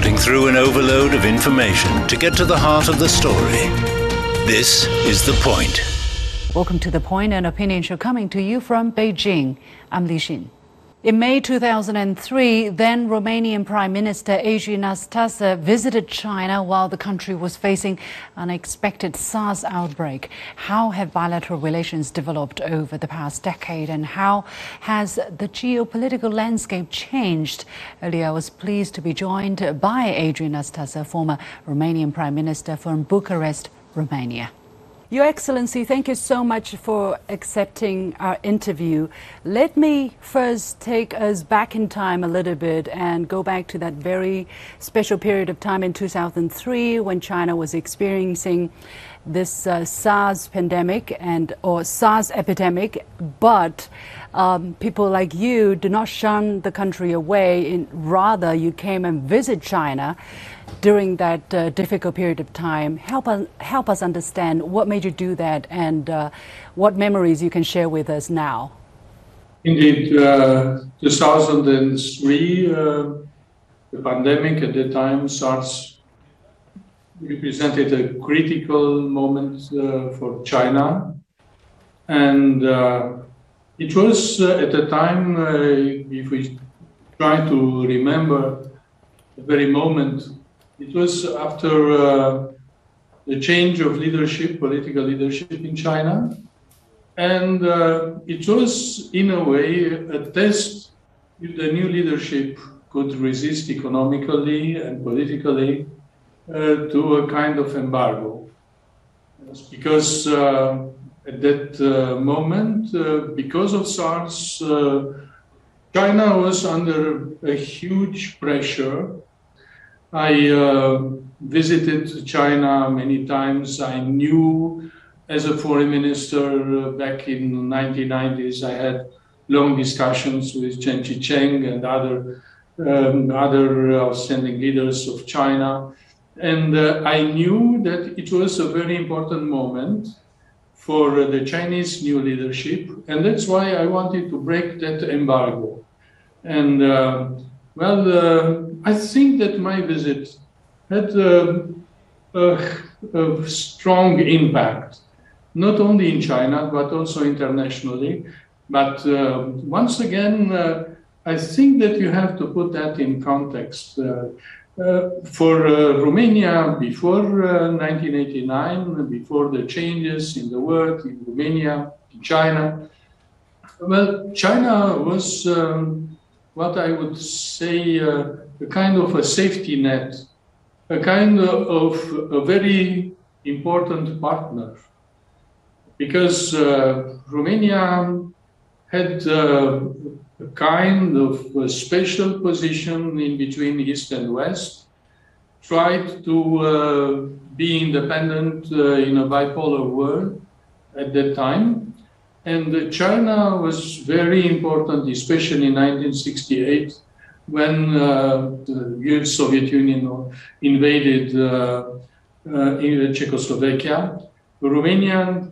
cutting through an overload of information to get to the heart of the story. This is The Point. Welcome to The Point, an opinion show coming to you from Beijing. I'm Li Xin. In May 2003, then Romanian Prime Minister Adrian Nastase visited China while the country was facing an unexpected SARS outbreak. How have bilateral relations developed over the past decade and how has the geopolitical landscape changed? Earlier, I was pleased to be joined by Adrian Nastase, former Romanian Prime Minister from Bucharest, Romania. Your Excellency, thank you so much for accepting our interview. Let me first take us back in time a little bit and go back to that very special period of time in 2003 when China was experiencing this uh, SARS pandemic and or SARS epidemic, but um, people like you do not shun the country away. In, rather, you came and visit China during that uh, difficult period of time. Help us, help us understand what made you do that and uh, what memories you can share with us now. Indeed, uh, 2003, uh, the pandemic at the time, SARS represented a critical moment uh, for China. And uh, it was at the time, if we try to remember the very moment it was after uh, the change of leadership, political leadership in China. And uh, it was, in a way, a test if the new leadership could resist economically and politically uh, to a kind of embargo. Because uh, at that uh, moment, uh, because of SARS, China was under a huge pressure I uh, visited China many times. I knew as a foreign minister uh, back in the 1990s, I had long discussions with Qian Qichen and other, um, other outstanding leaders of China. And uh, I knew that it was a very important moment for the Chinese new leadership. And that's why I wanted to break that embargo. And uh, well, uh, I think that my visit had a, a, a, strong impact, not only in China, but also internationally. But uh, once again, uh, I think that you have to put that in context. Uh, uh, for uh, Romania, before 1989, before the changes in the world, in Romania, in China, well, China was um, what I would say uh, a kind of a safety net, a kind of a very important partner. Because uh, Romania had uh, a kind of special position in between East and West, tried to uh, be independent uh, in a bipolar world at that time and China was very important, especially in 1968, when uh, the Soviet Union invaded uh, uh, Czechoslovakia. Romania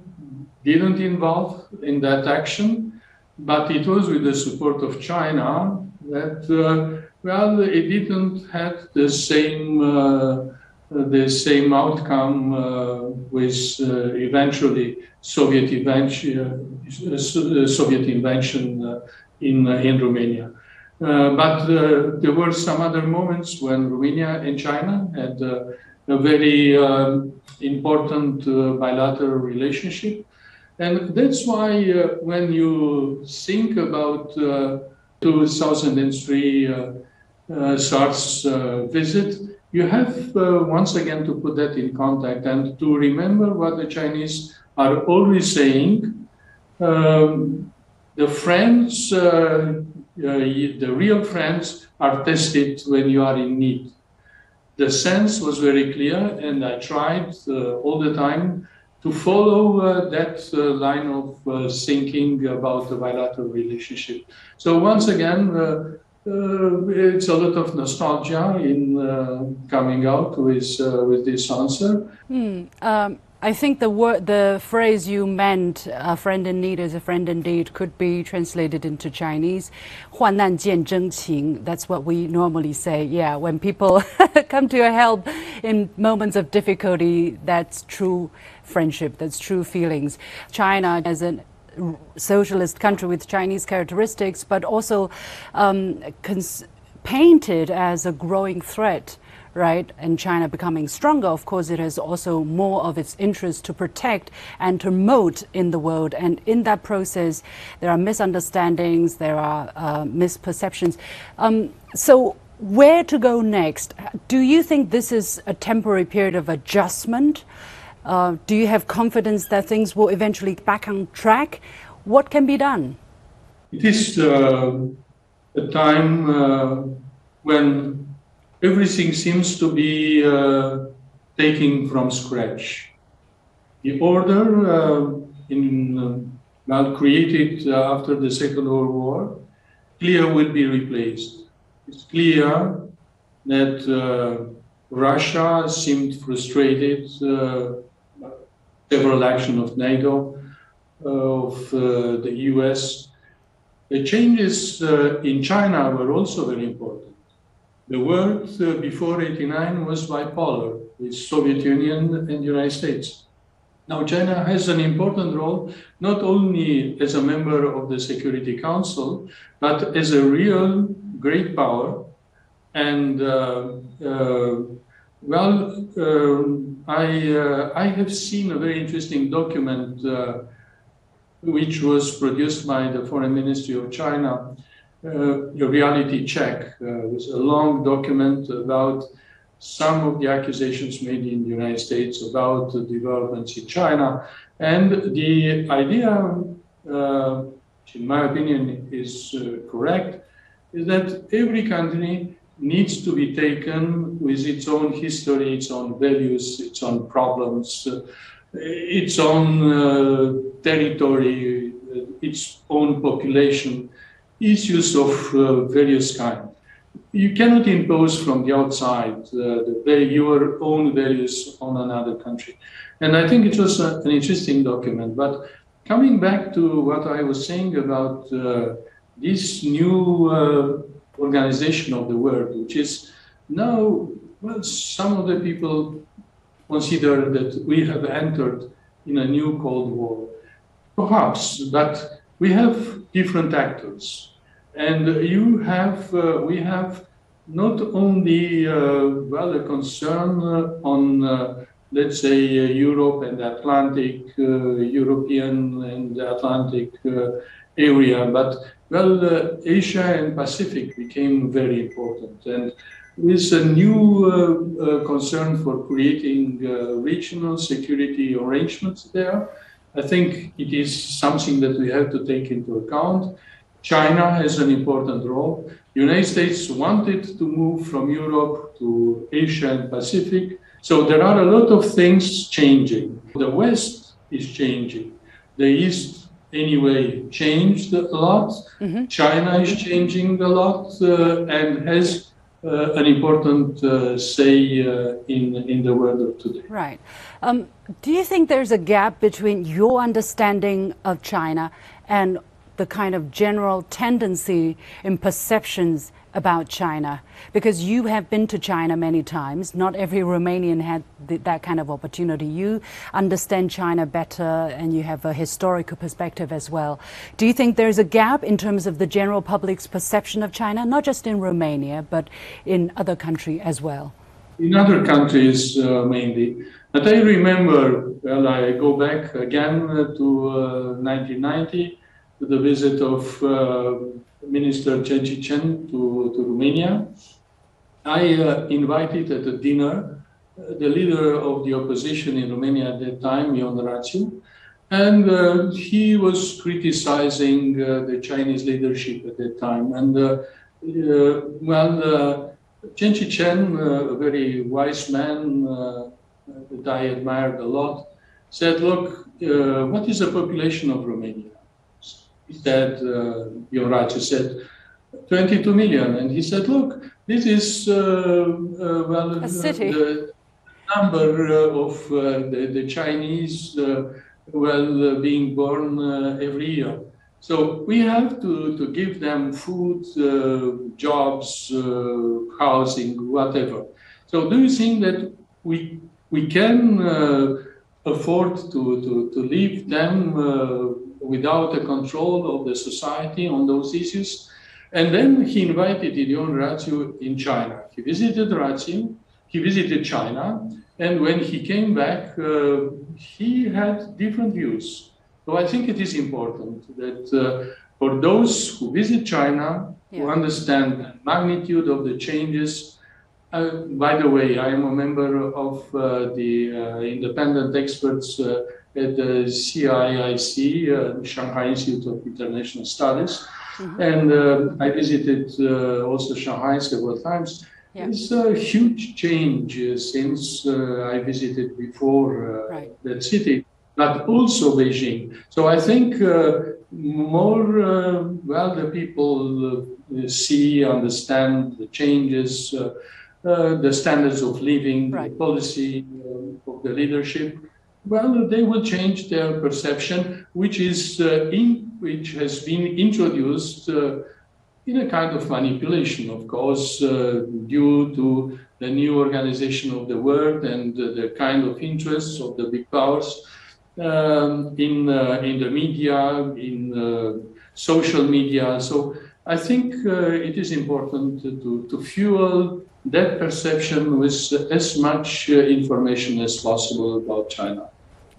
didn't involve in that action, but it was with the support of China that, uh, well, it didn't have the same uh, the same outcome uh, with eventually Soviet uh, uh, Soviet invention uh, in, in Romania. But there were some other moments when Romania and China had a very um, important bilateral relationship. And that's why when you think about 2003 SARS visit, you have uh, once again to put that in context and to remember what the Chinese are always saying um, the friends, uh, uh, the real friends, are tested when you are in need. The sense was very clear, and I tried uh, all the time to follow uh, that uh, line of uh, thinking about the bilateral relationship. So once again, it's a lot of nostalgia in coming out with with this answer. Hmm. Um I think the word, the phrase you meant, a friend in need is a friend indeed, could be translated into Chinese. 患难见真情. That's what we normally say. Yeah, when people come to your help in moments of difficulty. That's true friendship, that's true feelings. China as a socialist country with Chinese characteristics, but also um, painted as a growing threat right, and China becoming stronger, of course, it has also more of its interest to protect and to promote in the world. And in that process, there are misunderstandings, there are uh, misperceptions. Um, so, where to go next? Do you think this is a temporary period of adjustment? Uh, do you have confidence that things will eventually back on track? What can be done? It is uh, a time uh, when everything seems to be uh, taken from scratch. The order uh, in uh, created uh, after the Second World War, clear will be replaced. It's clear that uh, Russia seemed frustrated. Uh, several actions of NATO, of the US. The changes in China were also very important the world uh, before 89 was bipolar with Soviet Union and the United States. Now China has an important role, not only as a member of the Security Council, but as a real great power. And uh, uh, well, um, I, uh, I have seen a very interesting document uh, which was produced by the Foreign Ministry of China uh, a reality check uh, with a long document about some of the accusations made in the United States about developments in China. And the idea, uh, in my opinion, is uh, correct, is that every country needs to be taken with its own history, its own values, its own problems, uh, its own uh, territory, its own population issues of uh, various kinds. You cannot impose from the outside uh, the, your own values on another country. And I think it was a, an interesting document. But coming back to what I was saying about uh, this new uh, organization of the world, which is now, well, some of the people consider that we have entered in a new Cold War. Perhaps, but we have different actors. And you have, uh, we have not only, uh, well, a concern on, uh, let's say, Europe and Atlantic, European and Atlantic area, but, well, Asia and Pacific became very important. And with a new uh, uh, concern for creating uh, regional security arrangements there. I think it is something that we have to take into account. China has an important role. The United States wanted to move from Europe to Asia and Pacific. So there are a lot of things changing. The West is changing. The East, anyway, changed a lot. Mm-hmm. China is changing a lot uh, and has uh, an important uh, say uh, in in the world of today. Right. Um, do you think there's a gap between your understanding of China and the kind of general tendency in perceptions about China? Because you have been to China many times. Not every Romanian had th that kind of opportunity. You understand China better and you have a historical perspective as well. Do you think there's a gap in terms of the general public's perception of China, not just in Romania, but in other countries as well? In other countries, uh, mainly. But I remember, well, I go back again to uh, 1990 the visit of uh, Minister Qian Qichen to, to Romania. I uh, invited at a dinner uh, the leader of the opposition in Romania at that time, Ion Rațiu, and uh, he was criticizing uh, the Chinese leadership at that time. And uh, well, Qian Qichen, a very wise man that I admired a lot, said, look, what is the population of Romania? He said, uh, Rațiu said, 22 million. And he said, look, this is, uh, uh, well, the number uh, of uh, the, the, Chinese, uh, well, being born every year. So we have to, to give them food, jobs, housing, whatever. So do you think that we we can uh, afford to, to, to leave them uh, without a control of the society on those issues? And then he invited Ion Rațiu in China. He visited Raziu, he visited China, and when he came back, uh, he had different views. So I think it is important that uh, for those who visit China, yeah. who understand the magnitude of the changes uh, by the way, I am a member of uh, the uh, independent experts uh, at the CIIC, uh, Shanghai Institute of International Studies, mm-hmm. and uh, I visited also Shanghai several times. Yeah. It's a huge change since I visited before right. that city, but also Beijing. So I think more well the people see, understand the changes uh, the standards of living, right. the policy uh, of the leadership, well, they will change their perception, which is uh, in which has been introduced uh, in a kind of manipulation, of course, uh, due to the new organization of the world and the kind of interests of the big powers um, in in the media, in social media. So I think it is important to, to fuel that perception with as much uh, information as possible about China.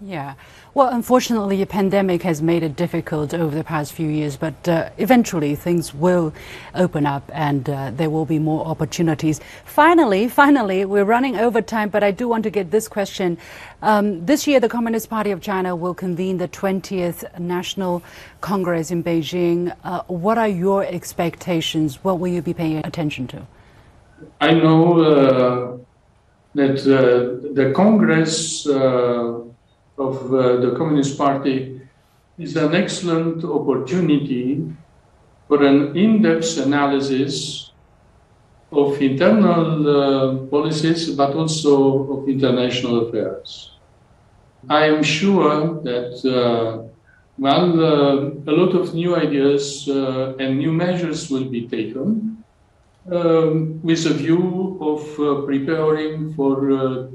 Yeah. Well, unfortunately, a pandemic has made it difficult over the past few years, but uh, eventually things will open up and uh, there will be more opportunities. Finally, finally, we're running over time, but I do want to get this question. Um, this year, the Communist Party of China will convene the 20th National Congress in Beijing. Uh, what are your expectations? What will you be paying attention to? I know uh, that uh, the Congress uh, of the Communist Party is an excellent opportunity for an in-depth analysis of internal uh, policies, but also of international affairs. I am sure that, uh, well, uh, a lot of new ideas and new measures will be taken um, with a view of uh, preparing for uh,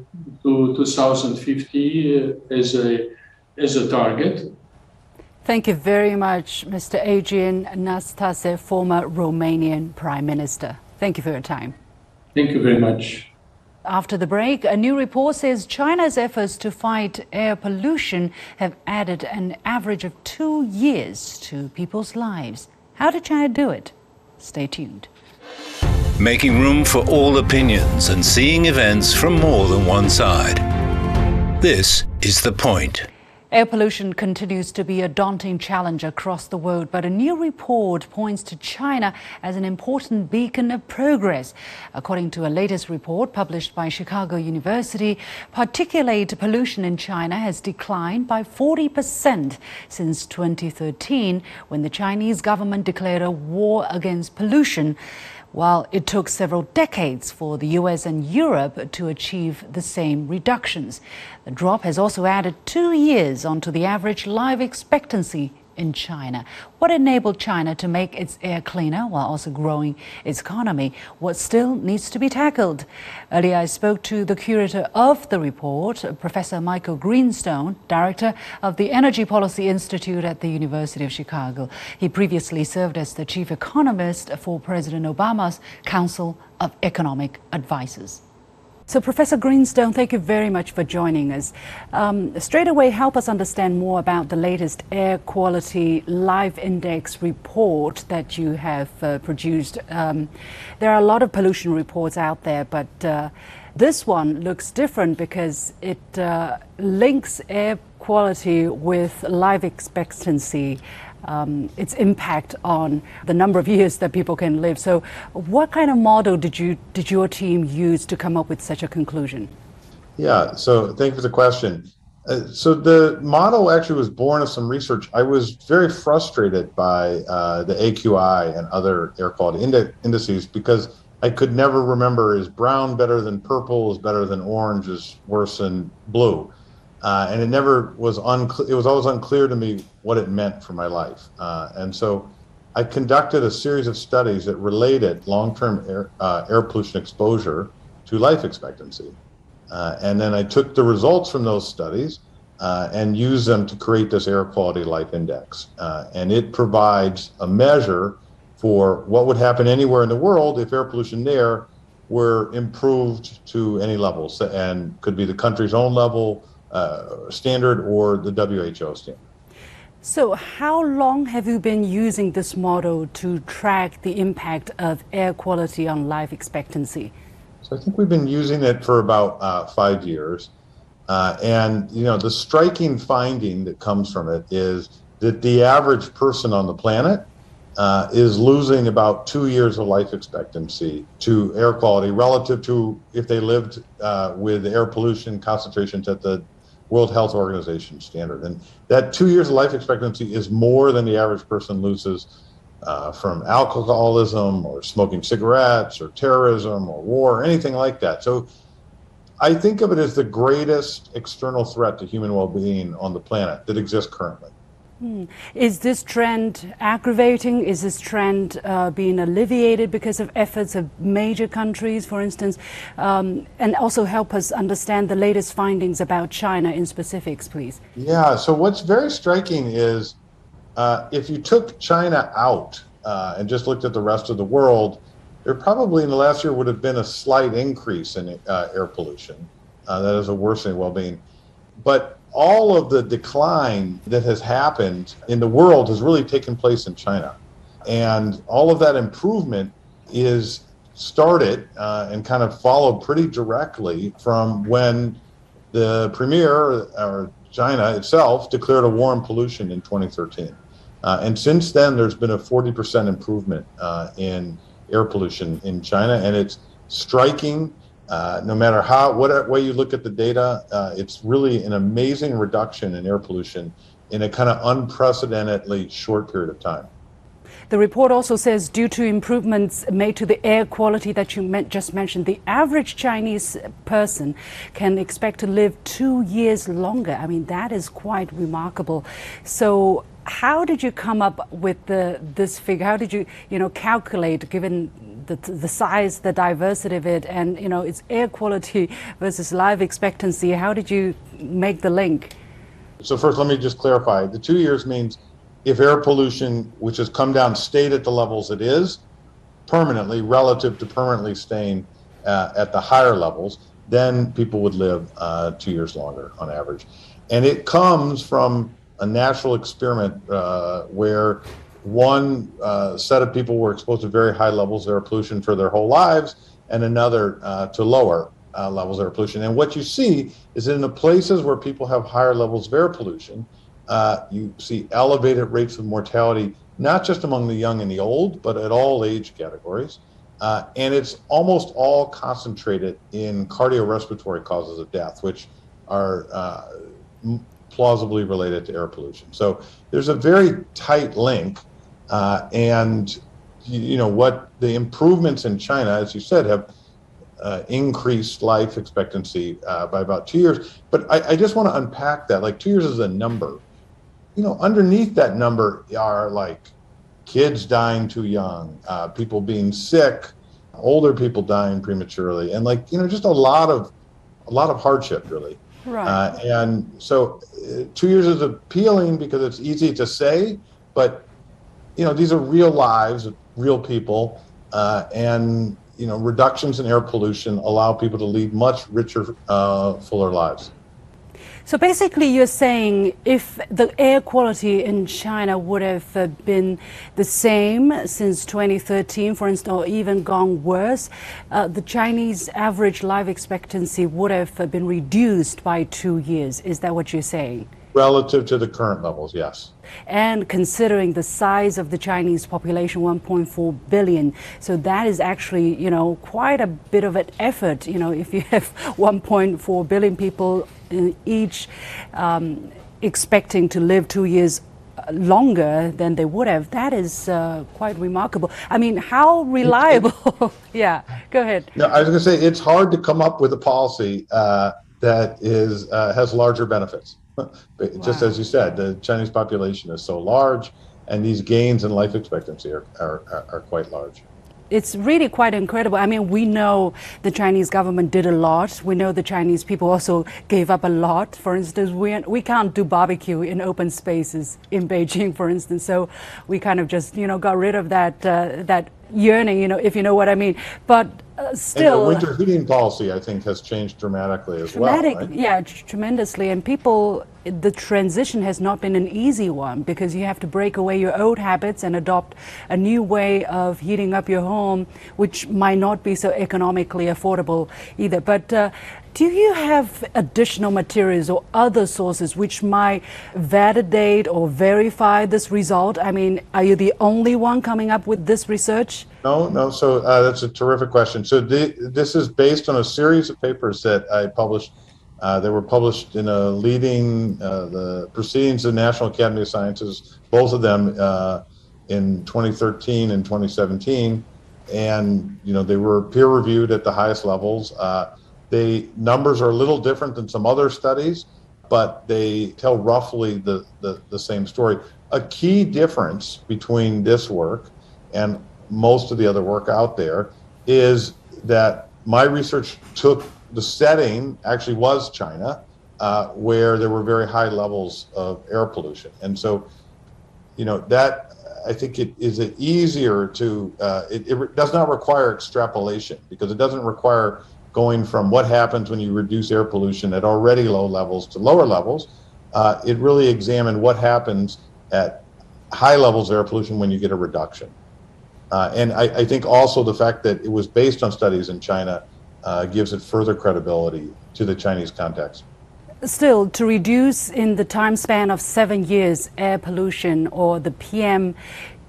to 2050 uh, as a as a target. Thank you very much, Mr. Adrian Nastase, former Romanian Prime Minister. Thank you for your time. Thank you very much. After the break, a new report says China's efforts to fight air pollution have added an average of two years to people's lives. How did China do it? Stay tuned making room for all opinions and seeing events from more than one side. This is The Point. Air pollution continues to be a daunting challenge across the world, but a new report points to China as an important beacon of progress. According to a latest report published by Chicago University, particulate pollution in China has declined by 40% since 2013, when the Chinese government declared a war against pollution while it took several decades for the US and Europe to achieve the same reductions. The drop has also added two years onto the average life expectancy in China. What enabled China to make its air cleaner while also growing its economy? What still needs to be tackled? Earlier, I spoke to the curator of the report, Professor Michael Greenstone, director of the Energy Policy Institute at the University of Chicago. He previously served as the chief economist for President Obama's Council of Economic Advisers. So, Professor Greenstone, thank you very much for joining us. Um, straight away, help us understand more about the latest Air Quality Life Index report that you have uh, produced. Um, there are a lot of pollution reports out there, but uh, this one looks different because it uh, links air quality with life expectancy um, its impact on the number of years that people can live. So, what kind of model did you did your team use to come up with such a conclusion? Yeah, so thank you for the question. Uh, so the model actually was born of some research. I was very frustrated by uh, the AQI and other air quality indi- indices because I could never remember is brown better than purple, is better than orange, is worse than blue uh, and it never was unclear. It was always unclear to me what it meant for my life. Uh, and so, I conducted a series of studies that related long-term air, uh, air pollution exposure to life expectancy. Uh, and then I took the results from those studies uh, and used them to create this air quality life index. Uh, and it provides a measure for what would happen anywhere in the world if air pollution there were improved to any levels and could be the country's own level uh, standard or the WHO standard. So, how long have you been using this model to track the impact of air quality on life expectancy? So, I think we've been using it for about uh, five years. Uh, and, you know, the striking finding that comes from it is that the average person on the planet uh, is losing about two years of life expectancy to air quality relative to if they lived uh, with air pollution concentrations at the World Health Organization standard. And that two years of life expectancy is more than the average person loses uh, from alcoholism or smoking cigarettes or terrorism or war or anything like that. So I think of it as the greatest external threat to human well being on the planet that exists currently. Hmm. Is this trend aggravating? Is this trend uh, being alleviated because of efforts of major countries, for instance? Um, and also help us understand the latest findings about China in specifics, please. Yeah, so what's very striking is uh, if you took China out uh, and just looked at the rest of the world, there probably in the last year would have been a slight increase in uh, air pollution. Uh, that is a worsening well being. But all of the decline that has happened in the world has really taken place in China. And all of that improvement is started uh, and kind of followed pretty directly from when the premier or China itself declared a war on pollution in 2013. Uh, and since then, there's been a 40% improvement uh, in air pollution in China, and it's striking uh, no matter how what way you look at the data, uh, it's really an amazing reduction in air pollution in a kind of unprecedentedly short period of time. The report also says, due to improvements made to the air quality that you just mentioned, the average Chinese person can expect to live two years longer. I mean, that is quite remarkable. So, how did you come up with the, this figure? How did you, you know, calculate, given the, the size, the diversity of it, and you know its air quality versus life expectancy. How did you make the link? So first, let me just clarify: the two years means if air pollution, which has come down, stayed at the levels it is permanently, relative to permanently staying uh, at the higher levels, then people would live uh, two years longer on average. And it comes from a natural experiment uh, where one uh, set of people were exposed to very high levels of air pollution for their whole lives, and another uh, to lower uh, levels of air pollution. And what you see is in the places where people have higher levels of air pollution, uh, you see elevated rates of mortality, not just among the young and the old, but at all age categories. Uh, and it's almost all concentrated in cardiorespiratory causes of death, which are uh, plausibly related to air pollution. So there's a very tight link uh, and you know what the improvements in China, as you said, have uh, increased life expectancy uh, by about two years. But I, I just want to unpack that. Like two years is a number. You know, underneath that number are like kids dying too young, uh, people being sick, older people dying prematurely, and like you know, just a lot of a lot of hardship, really. Right. Uh, and so, uh, two years is appealing because it's easy to say, but you know, these are real lives, real people, uh, and you know, reductions in air pollution allow people to lead much richer, uh, fuller lives. So basically, you're saying if the air quality in China would have uh, been the same since 2013, for instance, or even gone worse, uh, the Chinese average life expectancy would have uh, been reduced by two years. Is that what you're saying? Relative to the current levels, yes. And considering the size of the Chinese population, 1.4 billion, so that is actually, you know, quite a bit of an effort. You know, if you have 1.4 billion people each um, expecting to live two years longer than they would have. That is uh, quite remarkable. I mean, how reliable? yeah, go ahead. No, I was going to say it's hard to come up with a policy uh, that is uh, has larger benefits. Just wow. as you said, the Chinese population is so large, and these gains in life expectancy are, are, are quite large. it's really quite incredible. I mean, we know the Chinese government did a lot. We know the Chinese people also gave up a lot. For instance, we, we can't do barbecue in open spaces in Beijing, for instance. So we kind of just, you know, got rid of that, uh, that yearning, you know, if you know what I mean. But uh, still, and the winter heating policy, I think, has changed dramatically as dramatic, well. Right? Yeah, tremendously. And people, the transition has not been an easy one because you have to break away your old habits and adopt a new way of heating up your home, which might not be so economically affordable either. But uh, do you have additional materials or other sources which might validate or verify this result? I mean, are you the only one coming up with this research? No, no. So uh, that's a terrific question. So th- this is based on a series of papers that I published. Uh, they were published in a leading uh, the Proceedings of the National Academy of Sciences, both of them uh, in 2013 and 2017, and you know they were peer reviewed at the highest levels. Uh, the numbers are a little different than some other studies, but they tell roughly the, the, the same story. A key difference between this work and most of the other work out there is that my research took the setting actually was China, uh, where there were very high levels of air pollution. And so, you know, that I think it is it easier to, uh, it, it does not require extrapolation because it doesn't require going from what happens when you reduce air pollution at already low levels to lower levels. Uh, it really examined what happens at high levels of air pollution when you get a reduction. Uh, and I, I, think also the fact that it was based on studies in China uh, gives it further credibility to the Chinese context. Still, to reduce in the time span of seven years air pollution or the PM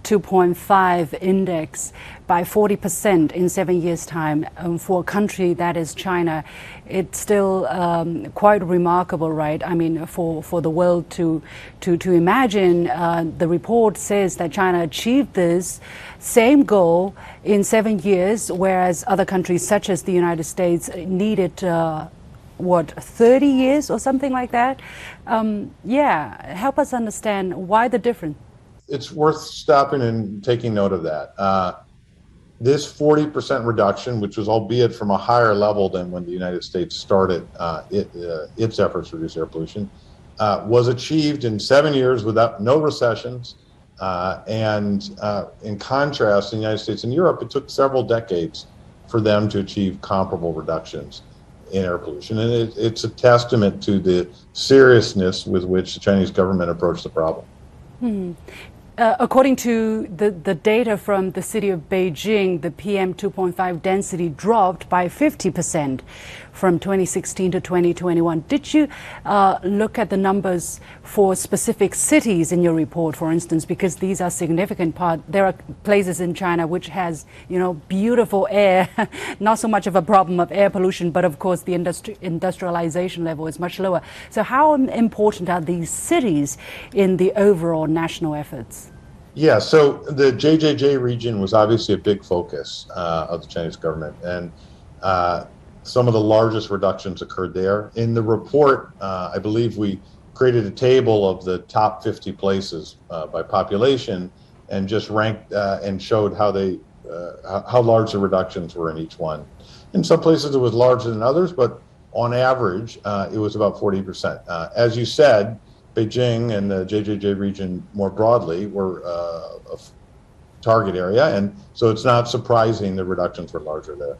2.5 index by 40% in seven years' time um, for a country that is China. It's still um, quite remarkable, right? I mean, for, for the world to, to, to imagine. Uh, the report says that China achieved this same goal in seven years, whereas other countries, such as the United States, needed. Uh, what 30 years or something like that um, yeah help us understand why the difference it's worth stopping and taking note of that. Uh, this 40% reduction, which was albeit from a higher level than when the United States started uh, it, uh, its efforts to reduce air pollution, uh, was achieved in seven years without no recessions. Uh, and uh, in contrast, in the United States and Europe, it took several decades for them to achieve comparable reductions in air pollution. And it, it's a testament to the seriousness with which the Chinese government approached the problem. Hmm. Uh, according to the, the data from the city of Beijing, the PM 2.5 density dropped by 50% from 2016 to 2021. Did you uh, look at the numbers for specific cities in your report, for instance, because these are significant part? There are places in China which has, you know, beautiful air, not so much of a problem of air pollution, but of course the industri- industrialization level is much lower. So how important are these cities in the overall national efforts? Yeah, so the JJJ region was obviously a big focus uh, of the Chinese government, and uh, some of the largest reductions occurred there. In the report, uh, I believe we created a table of the top 50 places uh, by population and just ranked uh, and showed how they uh, how large the reductions were in each one. In some places, it was larger than others, but on average, uh, it was about 40%. Uh, as you said, Beijing and the JJJ region more broadly were a target area, and so it's not surprising the reductions were larger there.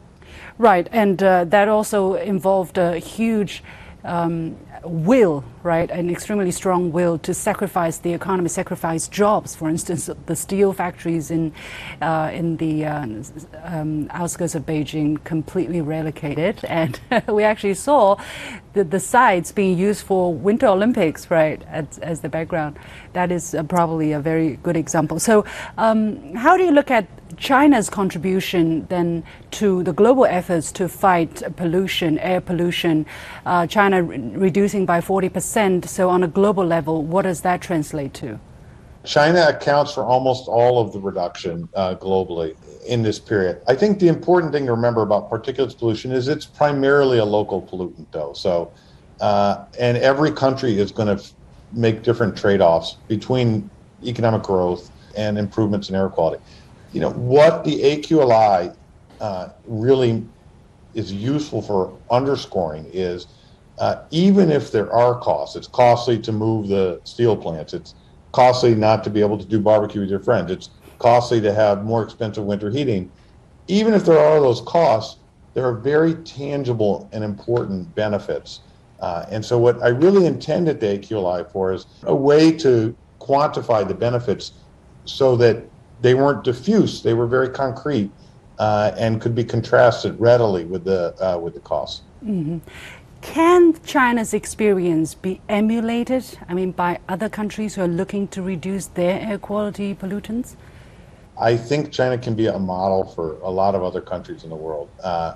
Right, and uh, that also involved a huge um, will, right, an extremely strong will to sacrifice the economy, sacrifice jobs. For instance, the steel factories in uh, in the uh, um, outskirts of Beijing completely relocated, and we actually saw the, the sites being used for Winter Olympics, right, as, as the background. That is uh, probably a very good example. So, um, how do you look at China's contribution then to the global efforts to fight pollution, air pollution, uh, China re reducing by 40%. So, on a global level, what does that translate to? China accounts for almost all of the reduction uh, globally in this period. I think the important thing to remember about particulate pollution is it's primarily a local pollutant, though. So, uh, and every country is going to make different trade offs between economic growth and improvements in air quality you know, what the AQLI uh, really is useful for underscoring is uh, even if there are costs, it's costly to move the steel plants. It's costly not to be able to do barbecue with your friends. It's costly to have more expensive winter heating. Even if there are those costs, there are very tangible and important benefits. Uh, and so, what I really intended the AQLI for is a way to quantify the benefits so that they weren't diffuse, they were very concrete uh, and could be contrasted readily with the, uh, with the costs. Mm-hmm. Can China's experience be emulated, I mean, by other countries who are looking to reduce their air quality pollutants? I think China can be a model for a lot of other countries in the world. Uh,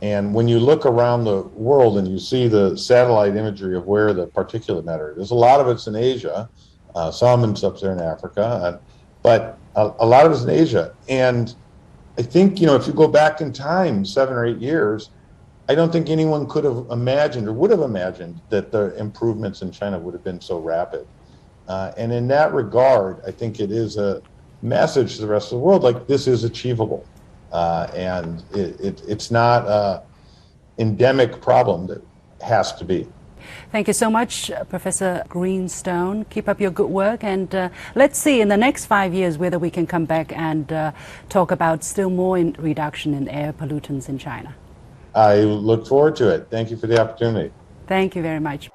and when you look around the world and you see the satellite imagery of where the particulate matter is, a lot of it's in Asia, uh, some in sub-Saharan Africa, uh, but a, lot of it's in Asia. And I think you know if you go back in time seven or eight years, I don't think anyone could have imagined or would have imagined that the improvements in China would have been so rapid. Uh, and in that regard, I think it is a message to the rest of the world like this is achievable. Uh, and it, it, it's not an endemic problem that has to be. Thank you so much, uh, Professor Greenstone. Keep up your good work, and uh, let's see in the next five years whether we can come back and uh, talk about still more in reduction in air pollutants in China. I look forward to it. Thank you for the opportunity. Thank you very much.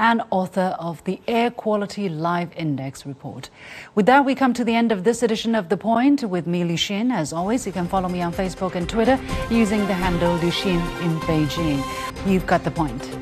And author of the Air Quality Life Index report. With that, we come to the end of this edition of The Point with me, Li Xin. As always, you can follow me on Facebook and Twitter using the handle Li Xin in Beijing. You've got the point.